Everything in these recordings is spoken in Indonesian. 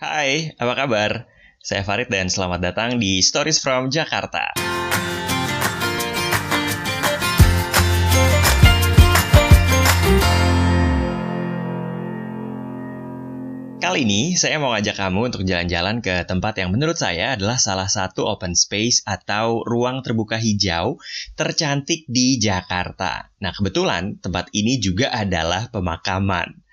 Hai, apa kabar? Saya Farid dan selamat datang di Stories from Jakarta. Kali ini saya mau ngajak kamu untuk jalan-jalan ke tempat yang menurut saya adalah salah satu open space atau ruang terbuka hijau tercantik di Jakarta. Nah, kebetulan tempat ini juga adalah pemakaman.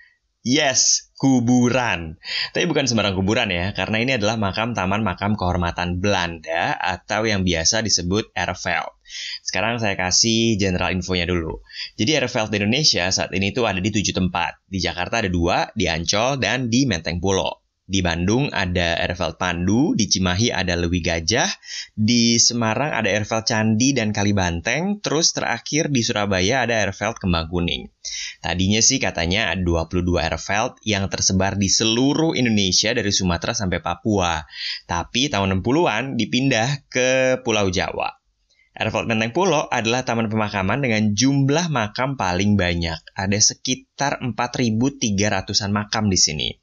Yes, kuburan. Tapi bukan sembarang kuburan ya, karena ini adalah makam Taman Makam Kehormatan Belanda atau yang biasa disebut Erfeld. Sekarang saya kasih general infonya dulu. Jadi Erfeld di Indonesia saat ini tuh ada di tujuh tempat. Di Jakarta ada dua, di Ancol, dan di Menteng Pulo. Di Bandung ada Airfeld Pandu, di Cimahi ada Lewi Gajah, di Semarang ada Airfeld Candi dan Kalibanteng, terus terakhir di Surabaya ada Airfeld Kembang Kuning. Tadinya sih katanya ada 22 Airfeld yang tersebar di seluruh Indonesia dari Sumatera sampai Papua. Tapi tahun 60-an dipindah ke Pulau Jawa. Airfield Menteng Pulo adalah taman pemakaman dengan jumlah makam paling banyak. Ada sekitar 4.300-an makam di sini.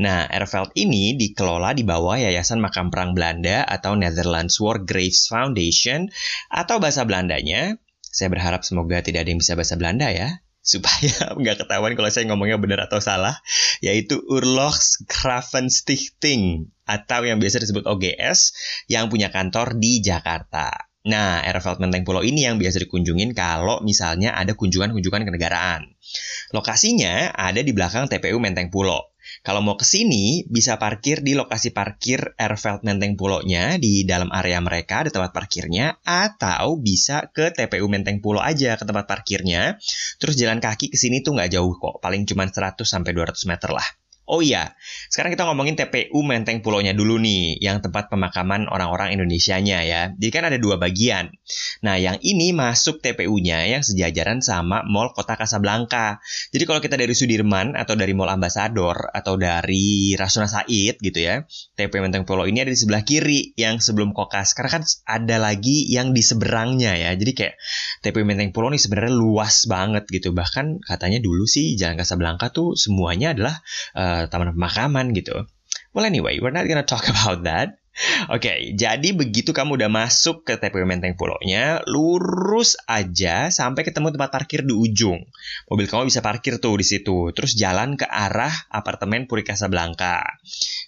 Nah, Airfield ini dikelola di bawah Yayasan Makam Perang Belanda atau Netherlands War Graves Foundation atau bahasa Belandanya. Saya berharap semoga tidak ada yang bisa bahasa Belanda ya supaya nggak ketahuan kalau saya ngomongnya benar atau salah, yaitu Stichting atau yang biasa disebut OGS yang punya kantor di Jakarta. Nah, Airfield Menteng Pulau ini yang biasa dikunjungin kalau misalnya ada kunjungan-kunjungan kenegaraan. Lokasinya ada di belakang TPU Menteng Pulau. Kalau mau ke sini, bisa parkir di lokasi parkir Airfield Menteng Pulau-nya di dalam area mereka, di tempat parkirnya, atau bisa ke TPU Menteng Pulau aja ke tempat parkirnya. Terus jalan kaki ke sini tuh nggak jauh kok, paling cuma 100 sampai 200 meter lah. Oh iya, sekarang kita ngomongin TPU Menteng Pulau-nya dulu nih, yang tempat pemakaman orang-orang Indonesianya ya. Jadi kan ada dua bagian. Nah, yang ini masuk TPU-nya yang sejajaran sama Mall Kota Kasablanka. Jadi kalau kita dari Sudirman atau dari Mall Ambassador atau dari Rasuna Said gitu ya, TPU Menteng Pulau ini ada di sebelah kiri yang sebelum Kokas. Karena kan ada lagi yang di seberangnya ya. Jadi kayak TPU Menteng Pulau ini sebenarnya luas banget gitu. Bahkan katanya dulu sih Jalan Kasablanka tuh semuanya adalah uh, taman pemakaman gitu. Well anyway, we're not gonna talk about that. Oke, okay, jadi begitu kamu udah masuk ke TPU Menteng Pulau-nya, lurus aja sampai ketemu tempat parkir di ujung. Mobil kamu bisa parkir tuh di situ, terus jalan ke arah apartemen Puri Casablanca.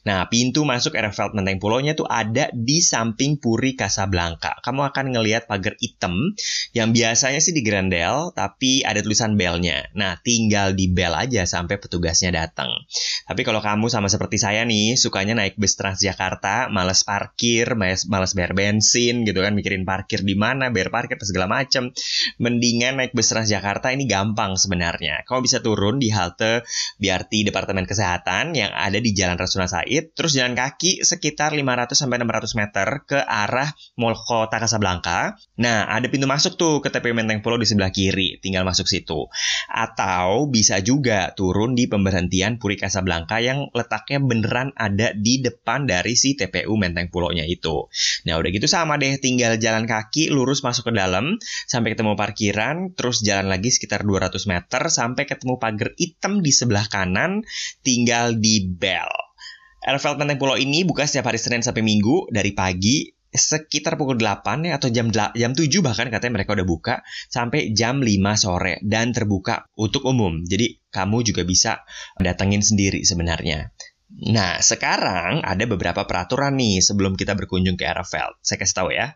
Nah, pintu masuk Airfield Menteng Pulau-nya tuh ada di samping Puri Casablanca. Kamu akan ngelihat pagar hitam yang biasanya sih di Grandel, tapi ada tulisan belnya. Nah, tinggal di bel aja sampai petugasnya datang. Tapi kalau kamu sama seperti saya nih, sukanya naik bus Transjakarta, males males parkir, males, males bayar bensin gitu kan, mikirin parkir di mana, bayar parkir segala macem. Mendingan naik bus Transjakarta ini gampang sebenarnya. Kamu bisa turun di halte BRT Departemen Kesehatan yang ada di Jalan Rasuna Said, terus jalan kaki sekitar 500 sampai 600 meter ke arah Mall Kota Kasablanka. Nah, ada pintu masuk tuh ke TPU Menteng Pulau di sebelah kiri, tinggal masuk situ. Atau bisa juga turun di pemberhentian Puri Kasablanka yang letaknya beneran ada di depan dari si TPU Menteng benteng pulau-nya itu. Nah, udah gitu sama deh, tinggal jalan kaki lurus masuk ke dalam sampai ketemu parkiran, terus jalan lagi sekitar 200 meter sampai ketemu pagar hitam di sebelah kanan, tinggal di bel. Airfield Menteng Pulau ini buka setiap hari Senin sampai Minggu dari pagi sekitar pukul 8 ya atau jam jam 7 bahkan katanya mereka udah buka sampai jam 5 sore dan terbuka untuk umum. Jadi kamu juga bisa datengin sendiri sebenarnya. Nah, sekarang ada beberapa peraturan nih sebelum kita berkunjung ke Arafeld. Saya kasih tahu ya.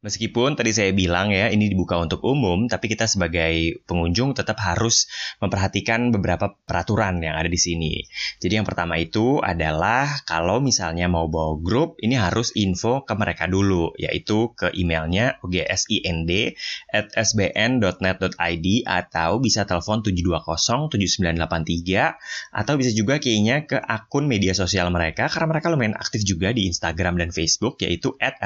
Meskipun tadi saya bilang ya ini dibuka untuk umum, tapi kita sebagai pengunjung tetap harus memperhatikan beberapa peraturan yang ada di sini. Jadi yang pertama itu adalah kalau misalnya mau bawa grup, ini harus info ke mereka dulu, yaitu ke emailnya ogsind at sbn.net.id atau bisa telepon 720-7983 atau bisa juga kayaknya ke akun media sosial mereka karena mereka lumayan aktif juga di Instagram dan Facebook yaitu at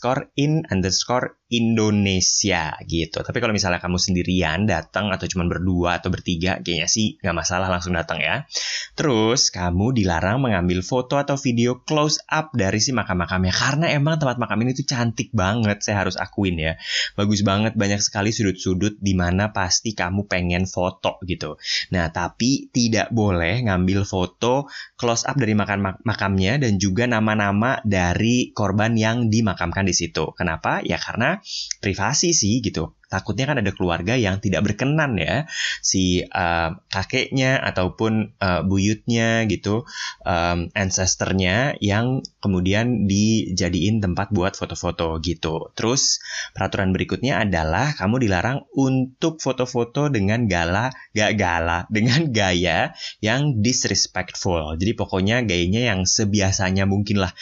score in and the score Indonesia gitu. Tapi kalau misalnya kamu sendirian datang atau cuma berdua atau bertiga, kayaknya sih nggak masalah langsung datang ya. Terus kamu dilarang mengambil foto atau video close up dari si makam-makamnya karena emang tempat makam ini tuh cantik banget, saya harus akuin ya. Bagus banget, banyak sekali sudut-sudut di mana pasti kamu pengen foto gitu. Nah, tapi tidak boleh ngambil foto close up dari makam makamnya dan juga nama-nama dari korban yang dimakamkan di situ. Kenapa? Ya karena privasi sih gitu. Takutnya kan ada keluarga yang tidak berkenan ya si uh, kakeknya ataupun uh, buyutnya gitu, um, ancestornya yang kemudian dijadiin tempat buat foto-foto gitu. Terus peraturan berikutnya adalah kamu dilarang untuk foto-foto dengan gala, gak gala, dengan gaya yang disrespectful. Jadi pokoknya gayanya yang sebiasanya mungkin lah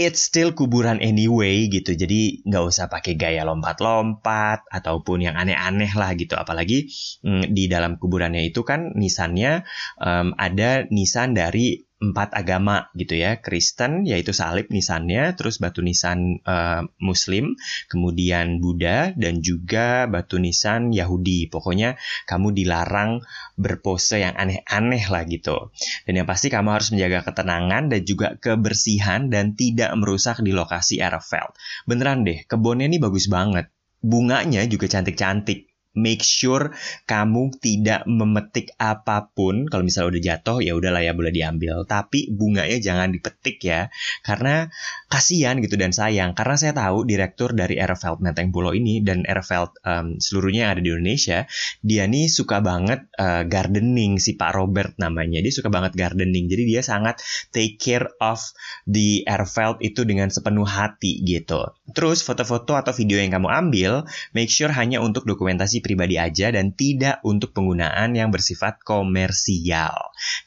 it's still kuburan anyway gitu. Jadi nggak usah pakai gaya lompat-lompat ataupun yang aneh-aneh lah gitu. Apalagi mm, di dalam kuburannya itu kan nisannya um, ada nisan dari empat agama gitu ya. Kristen yaitu salib nisannya terus batu nisan uh, Muslim kemudian Buddha dan juga batu nisan Yahudi. Pokoknya kamu dilarang berpose yang aneh-aneh lah gitu. Dan yang pasti kamu harus menjaga ketenangan dan juga kebersihan dan tidak merusak di lokasi Erefeld beneran deh kebunnya ini bagus banget. Bunganya juga cantik-cantik make sure kamu tidak memetik apa pun. Kalau misalnya udah jatuh ya udahlah ya boleh diambil. Tapi bunganya jangan dipetik ya, karena kasihan gitu dan sayang. Karena saya tahu direktur dari Erfeld Menteng Pulau ini dan Erfeld um, seluruhnya yang ada di Indonesia, dia nih suka banget uh, gardening si Pak Robert namanya. Dia suka banget gardening. Jadi dia sangat take care of the Erfeld itu dengan sepenuh hati gitu. Terus foto-foto atau video yang kamu ambil, make sure hanya untuk dokumentasi pribadi aja dan tidak untuk penggunaan yang bersifat komersial.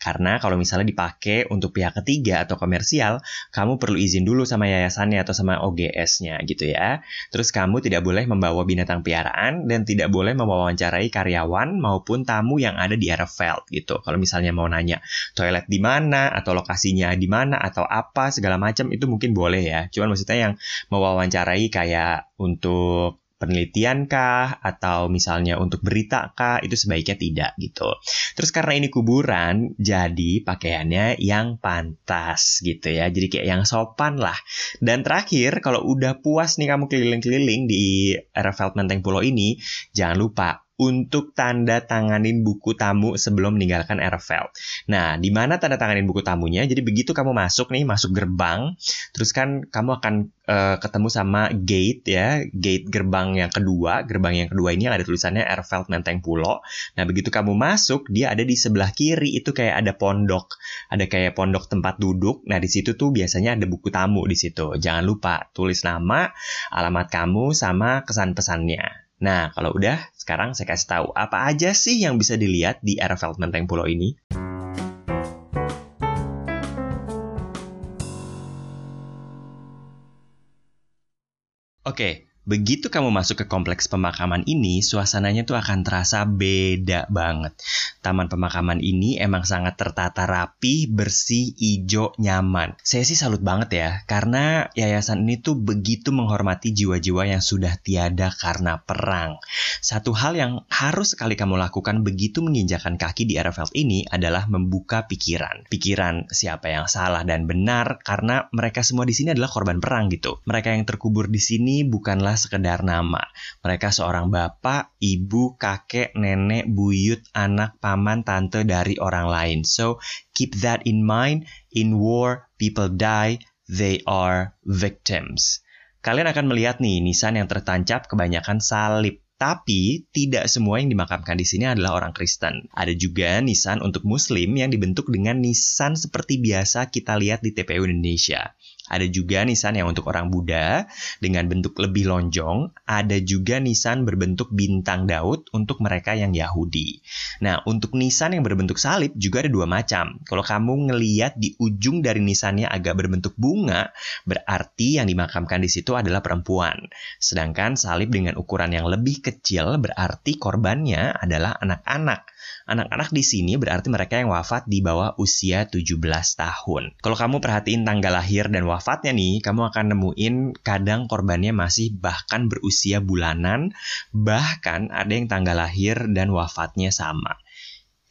Karena kalau misalnya dipakai untuk pihak ketiga atau komersial, kamu perlu izin dulu sama yayasannya atau sama OGS-nya gitu ya. Terus kamu tidak boleh membawa binatang piaraan dan tidak boleh mewawancarai karyawan maupun tamu yang ada di Erefeld gitu. Kalau misalnya mau nanya toilet di mana atau lokasinya di mana atau apa segala macam itu mungkin boleh ya. Cuman maksudnya yang mewawancarai kayak untuk penelitian kah atau misalnya untuk berita kah itu sebaiknya tidak gitu. Terus karena ini kuburan jadi pakaiannya yang pantas gitu ya. Jadi kayak yang sopan lah. Dan terakhir kalau udah puas nih kamu keliling-keliling di Erefeld Menteng Pulau ini, jangan lupa untuk tanda tanganin buku tamu sebelum meninggalkan Erfeld. Nah, di mana tanda tanganin buku tamunya? Jadi begitu kamu masuk nih, masuk gerbang, terus kan kamu akan uh, ketemu sama gate ya, gate gerbang yang kedua. Gerbang yang kedua ini ada tulisannya Erfeld Menteng Pulau. Nah, begitu kamu masuk, dia ada di sebelah kiri itu kayak ada pondok, ada kayak pondok tempat duduk. Nah, di situ tuh biasanya ada buku tamu di situ. Jangan lupa tulis nama, alamat kamu sama kesan pesannya. Nah, kalau udah, sekarang saya kasih tahu apa aja sih yang bisa dilihat di Erefeld Menteng Pulau ini. Oke, Begitu kamu masuk ke kompleks pemakaman ini, suasananya tuh akan terasa beda banget. Taman pemakaman ini emang sangat tertata rapi, bersih, hijau, nyaman. Saya sih salut banget ya, karena yayasan ini tuh begitu menghormati jiwa-jiwa yang sudah tiada karena perang. Satu hal yang harus sekali kamu lakukan begitu menginjakan kaki di Erefeld ini adalah membuka pikiran. Pikiran siapa yang salah dan benar, karena mereka semua di sini adalah korban perang gitu. Mereka yang terkubur di sini bukanlah sekedar nama. Mereka seorang bapak, ibu, kakek, nenek, buyut, anak, paman, tante dari orang lain. So, keep that in mind. In war, people die. They are victims. Kalian akan melihat nih nisan yang tertancap kebanyakan salib. Tapi tidak semua yang dimakamkan di sini adalah orang Kristen. Ada juga nisan untuk Muslim yang dibentuk dengan nisan seperti biasa kita lihat di TPU Indonesia. Ada juga nisan yang untuk orang Buddha dengan bentuk lebih lonjong. Ada juga nisan berbentuk bintang Daud untuk mereka yang Yahudi. Nah, untuk nisan yang berbentuk salib juga ada dua macam. Kalau kamu ngeliat di ujung dari nisannya agak berbentuk bunga, berarti yang dimakamkan di situ adalah perempuan. Sedangkan salib dengan ukuran yang lebih kecil berarti korbannya adalah anak-anak. Anak-anak di sini berarti mereka yang wafat di bawah usia 17 tahun. Kalau kamu perhatiin tanggal lahir dan wafatnya nih, kamu akan nemuin kadang korbannya masih bahkan berusia bulanan, bahkan ada yang tanggal lahir dan wafatnya sama.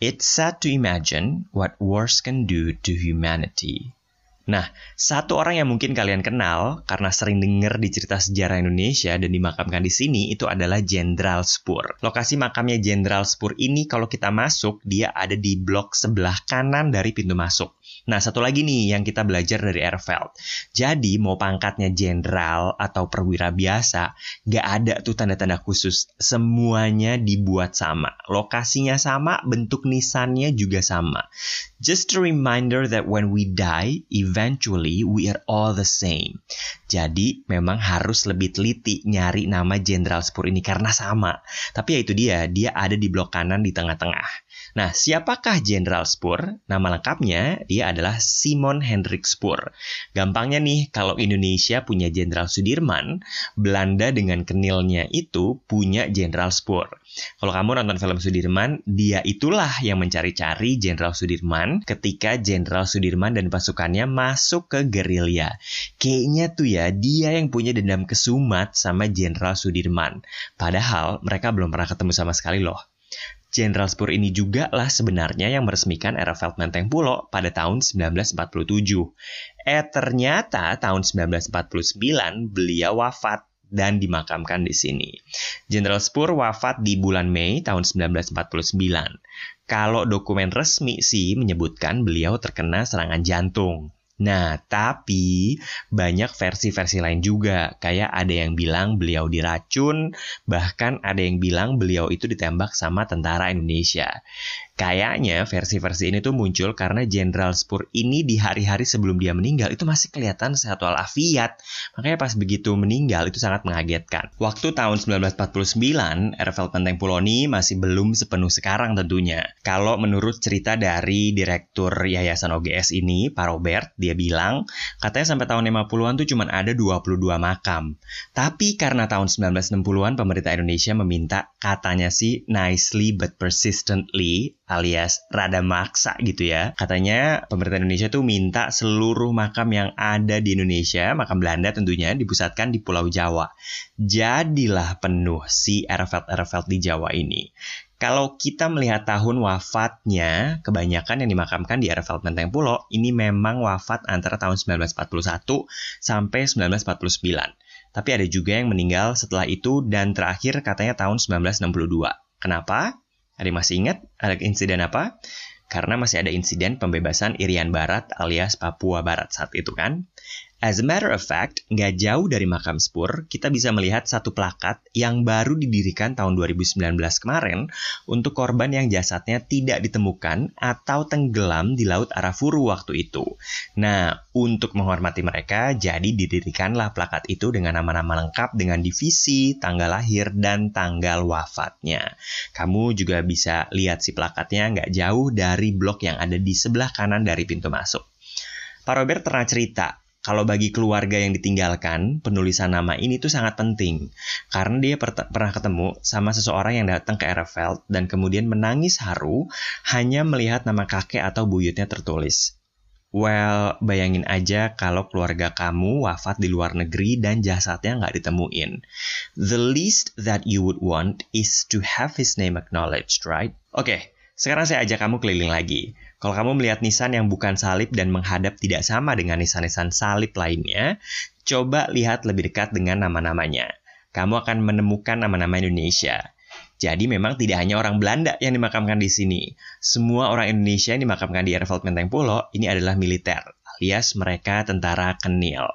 It's sad to imagine what wars can do to humanity. Nah, satu orang yang mungkin kalian kenal karena sering dengar di cerita sejarah Indonesia dan dimakamkan di sini itu adalah Jenderal Spur. Lokasi makamnya Jenderal Spur ini kalau kita masuk, dia ada di blok sebelah kanan dari pintu masuk. Nah, satu lagi nih yang kita belajar dari Erfeld. Jadi, mau pangkatnya jenderal atau perwira biasa, nggak ada tuh tanda-tanda khusus. Semuanya dibuat sama. Lokasinya sama, bentuk nisannya juga sama. Just a reminder that when we die, eventually we are all the same. Jadi, memang harus lebih teliti nyari nama Jenderal Spur ini karena sama. Tapi ya itu dia, dia ada di blok kanan di tengah-tengah. Nah, siapakah Jenderal Spur? Nama lengkapnya dia adalah Simon Hendrik Spur. Gampangnya nih, kalau Indonesia punya Jenderal Sudirman, Belanda dengan kenilnya itu punya Jenderal Spur. Kalau kamu nonton film Sudirman, dia itulah yang mencari-cari Jenderal Sudirman ketika Jenderal Sudirman dan pasukannya masuk ke gerilya. Kayaknya tuh ya, dia yang punya dendam kesumat sama Jenderal Sudirman. Padahal mereka belum pernah ketemu sama sekali loh. Jenderal Spur ini juga lah sebenarnya yang meresmikan era Menteng Pulo pada tahun 1947. Eh ternyata tahun 1949 beliau wafat dan dimakamkan di sini. Jenderal Spur wafat di bulan Mei tahun 1949. Kalau dokumen resmi sih menyebutkan beliau terkena serangan jantung. Nah, tapi banyak versi-versi lain juga. Kayak ada yang bilang beliau diracun, bahkan ada yang bilang beliau itu ditembak sama tentara Indonesia. Kayaknya versi-versi ini tuh muncul karena Jenderal Spur ini di hari-hari sebelum dia meninggal itu masih kelihatan sehat walafiat. Makanya pas begitu meninggal itu sangat mengagetkan. Waktu tahun 1949, Ervel Penteng Puloni masih belum sepenuh sekarang tentunya. Kalau menurut cerita dari Direktur Yayasan OGS ini, Pak Robert, dia bilang katanya sampai tahun 50-an tuh cuma ada 22 makam. Tapi karena tahun 1960-an pemerintah Indonesia meminta katanya sih nicely but persistently alias rada maksa gitu ya. Katanya pemerintah Indonesia tuh minta seluruh makam yang ada di Indonesia, makam Belanda tentunya, dipusatkan di Pulau Jawa. Jadilah penuh si Erfeld-Erfeld di Jawa ini. Kalau kita melihat tahun wafatnya, kebanyakan yang dimakamkan di Erfeld Menteng Pulau ini memang wafat antara tahun 1941 sampai 1949. Tapi ada juga yang meninggal setelah itu dan terakhir katanya tahun 1962. Kenapa? Ada yang masih ingat ada insiden apa? Karena masih ada insiden pembebasan Irian Barat alias Papua Barat saat itu kan. As a matter of fact, nggak jauh dari makam Spur, kita bisa melihat satu plakat yang baru didirikan tahun 2019 kemarin untuk korban yang jasadnya tidak ditemukan atau tenggelam di Laut Arafuru waktu itu. Nah, untuk menghormati mereka, jadi didirikanlah plakat itu dengan nama-nama lengkap dengan divisi, tanggal lahir, dan tanggal wafatnya. Kamu juga bisa lihat si plakatnya nggak jauh dari blok yang ada di sebelah kanan dari pintu masuk. Pak Robert pernah cerita kalau bagi keluarga yang ditinggalkan, penulisan nama ini tuh sangat penting. Karena dia per pernah ketemu sama seseorang yang datang ke Erefeld dan kemudian menangis haru hanya melihat nama kakek atau buyutnya tertulis. Well, bayangin aja kalau keluarga kamu wafat di luar negeri dan jasadnya nggak ditemuin. The least that you would want is to have his name acknowledged, right? Oke, okay, sekarang saya ajak kamu keliling lagi. Kalau kamu melihat nisan yang bukan salib dan menghadap tidak sama dengan nisan-nisan salib lainnya, coba lihat lebih dekat dengan nama-namanya. Kamu akan menemukan nama-nama Indonesia. Jadi memang tidak hanya orang Belanda yang dimakamkan di sini. Semua orang Indonesia yang dimakamkan di Erfeld Menteng Pulo ini adalah militer mereka tentara kenil.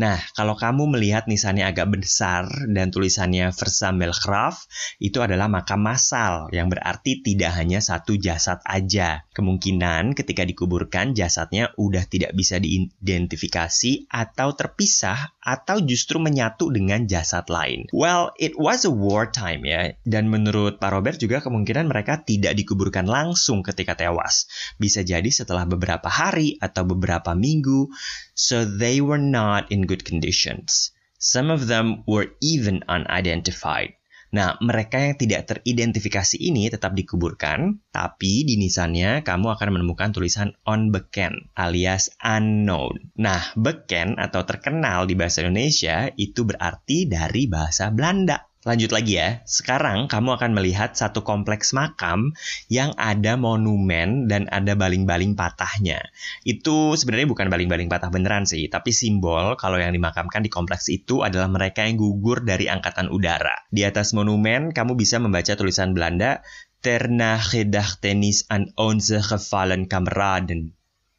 Nah, kalau kamu melihat nisannya agak besar dan tulisannya Versamelgraf, itu adalah makam massal yang berarti tidak hanya satu jasad aja. Kemungkinan ketika dikuburkan jasadnya udah tidak bisa diidentifikasi atau terpisah atau justru menyatu dengan jasad lain. Well, it was a war time ya. Dan menurut Pak Robert juga kemungkinan mereka tidak dikuburkan langsung ketika tewas. Bisa jadi setelah beberapa hari atau beberapa minggu minggu, so they were not in good conditions. Some of them were even unidentified. Nah, mereka yang tidak teridentifikasi ini tetap dikuburkan, tapi di nisannya kamu akan menemukan tulisan on beken alias unknown. Nah, beken atau terkenal di bahasa Indonesia itu berarti dari bahasa Belanda. Lanjut lagi ya. Sekarang kamu akan melihat satu kompleks makam yang ada monumen dan ada baling-baling patahnya. Itu sebenarnya bukan baling-baling patah beneran sih, tapi simbol kalau yang dimakamkan di kompleks itu adalah mereka yang gugur dari angkatan udara. Di atas monumen kamu bisa membaca tulisan Belanda Terna gedachtenis an onze gevallen kameraden.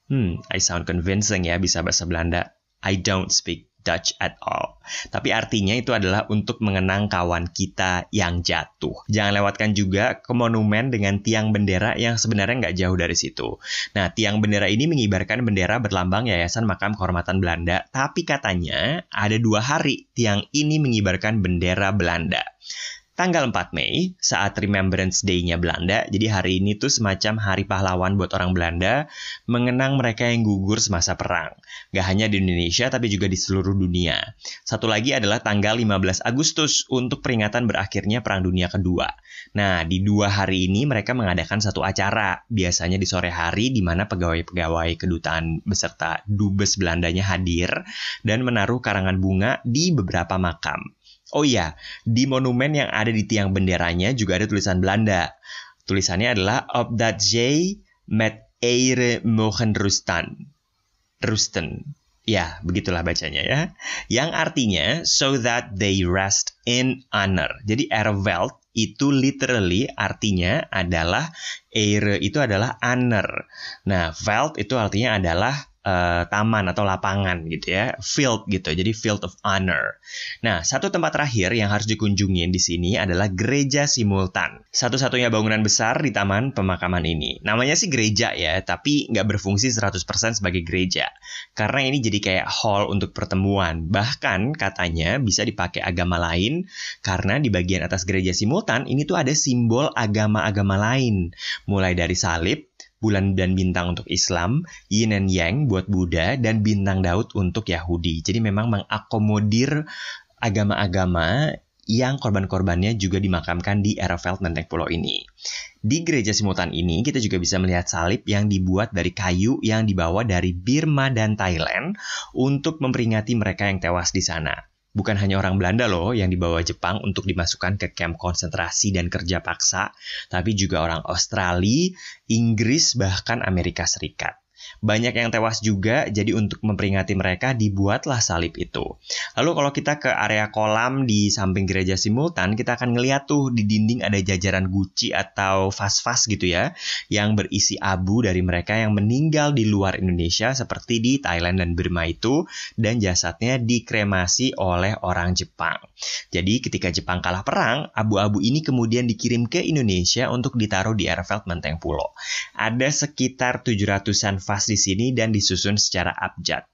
Hmm, I sound convincing ya bisa bahasa Belanda. I don't speak Dutch at all. Tapi artinya itu adalah untuk mengenang kawan kita yang jatuh. Jangan lewatkan juga ke monumen dengan tiang bendera yang sebenarnya nggak jauh dari situ. Nah, tiang bendera ini mengibarkan bendera berlambang Yayasan Makam Kehormatan Belanda, tapi katanya ada dua hari tiang ini mengibarkan bendera Belanda tanggal 4 Mei saat Remembrance Day-nya Belanda. Jadi hari ini tuh semacam hari pahlawan buat orang Belanda mengenang mereka yang gugur semasa perang. Gak hanya di Indonesia tapi juga di seluruh dunia. Satu lagi adalah tanggal 15 Agustus untuk peringatan berakhirnya Perang Dunia Kedua. Nah, di dua hari ini mereka mengadakan satu acara, biasanya di sore hari di mana pegawai-pegawai kedutaan beserta dubes Belandanya hadir dan menaruh karangan bunga di beberapa makam. Oh iya, di monumen yang ada di tiang benderanya juga ada tulisan Belanda. Tulisannya adalah Op dat J met eire mogen rusten. Rusten. Ya, begitulah bacanya ya. Yang artinya so that they rest in honor. Jadi erveld itu literally artinya adalah eire itu adalah honor. Nah, veld itu artinya adalah uh, taman atau lapangan gitu ya, field gitu. Jadi field of honor. Nah, satu tempat terakhir yang harus dikunjungi di sini adalah gereja simultan. Satu-satunya bangunan besar di taman pemakaman ini. Namanya sih gereja ya, tapi nggak berfungsi 100% sebagai gereja. Karena ini jadi kayak hall untuk pertemuan. Bahkan katanya bisa dipakai agama lain karena di bagian atas gereja simultan ini tuh ada simbol agama-agama lain. Mulai dari salib, bulan dan bintang untuk Islam, yin and yang buat Buddha, dan bintang Daud untuk Yahudi. Jadi memang mengakomodir agama-agama yang korban-korbannya juga dimakamkan di Ereveld Menteng Pulau ini. Di gereja simultan ini kita juga bisa melihat salib yang dibuat dari kayu yang dibawa dari Birma dan Thailand untuk memperingati mereka yang tewas di sana. Bukan hanya orang Belanda loh yang dibawa Jepang untuk dimasukkan ke kamp konsentrasi dan kerja paksa, tapi juga orang Australia, Inggris, bahkan Amerika Serikat. Banyak yang tewas juga, jadi untuk memperingati mereka dibuatlah salib itu. Lalu kalau kita ke area kolam di samping gereja simultan, kita akan ngeliat tuh di dinding ada jajaran guci atau vas-vas gitu ya, yang berisi abu dari mereka yang meninggal di luar Indonesia seperti di Thailand dan Burma itu, dan jasadnya dikremasi oleh orang Jepang. Jadi ketika Jepang kalah perang, abu-abu ini kemudian dikirim ke Indonesia untuk ditaruh di Airfield Menteng Pulo. Ada sekitar 700-an vas di sini dan disusun secara abjad.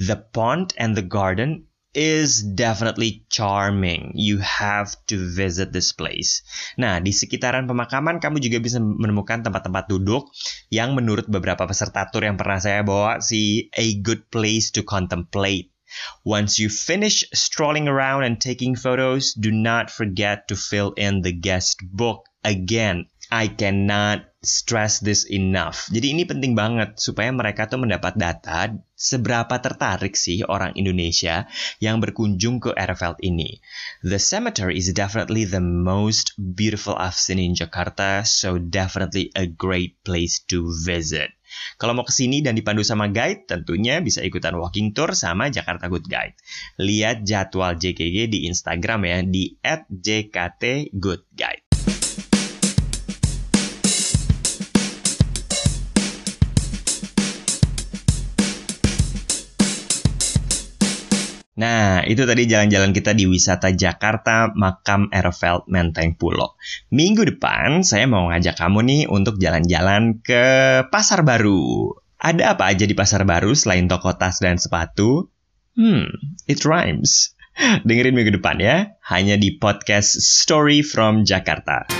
The pond and the garden is definitely charming. You have to visit this place. Nah, di sekitaran pemakaman kamu juga bisa menemukan tempat-tempat duduk yang menurut beberapa peserta tur yang pernah saya bawa si a good place to contemplate. Once you finish strolling around and taking photos, do not forget to fill in the guest book again. I cannot stress this enough. Jadi ini penting banget supaya mereka tuh mendapat data seberapa tertarik sih orang Indonesia yang berkunjung ke Ereveld ini. The cemetery is definitely the most beautiful I've seen in Jakarta, so definitely a great place to visit. Kalau mau ke sini dan dipandu sama guide, tentunya bisa ikutan walking tour sama Jakarta Good Guide. Lihat jadwal JKG di Instagram ya di @jktgoodguide. Nah, itu tadi jalan-jalan kita di wisata Jakarta Makam Ereveld Menteng Pulo. Minggu depan saya mau ngajak kamu nih untuk jalan-jalan ke Pasar Baru. Ada apa aja di Pasar Baru selain toko tas dan sepatu? Hmm, it rhymes. Dengerin minggu depan ya, hanya di podcast Story from Jakarta.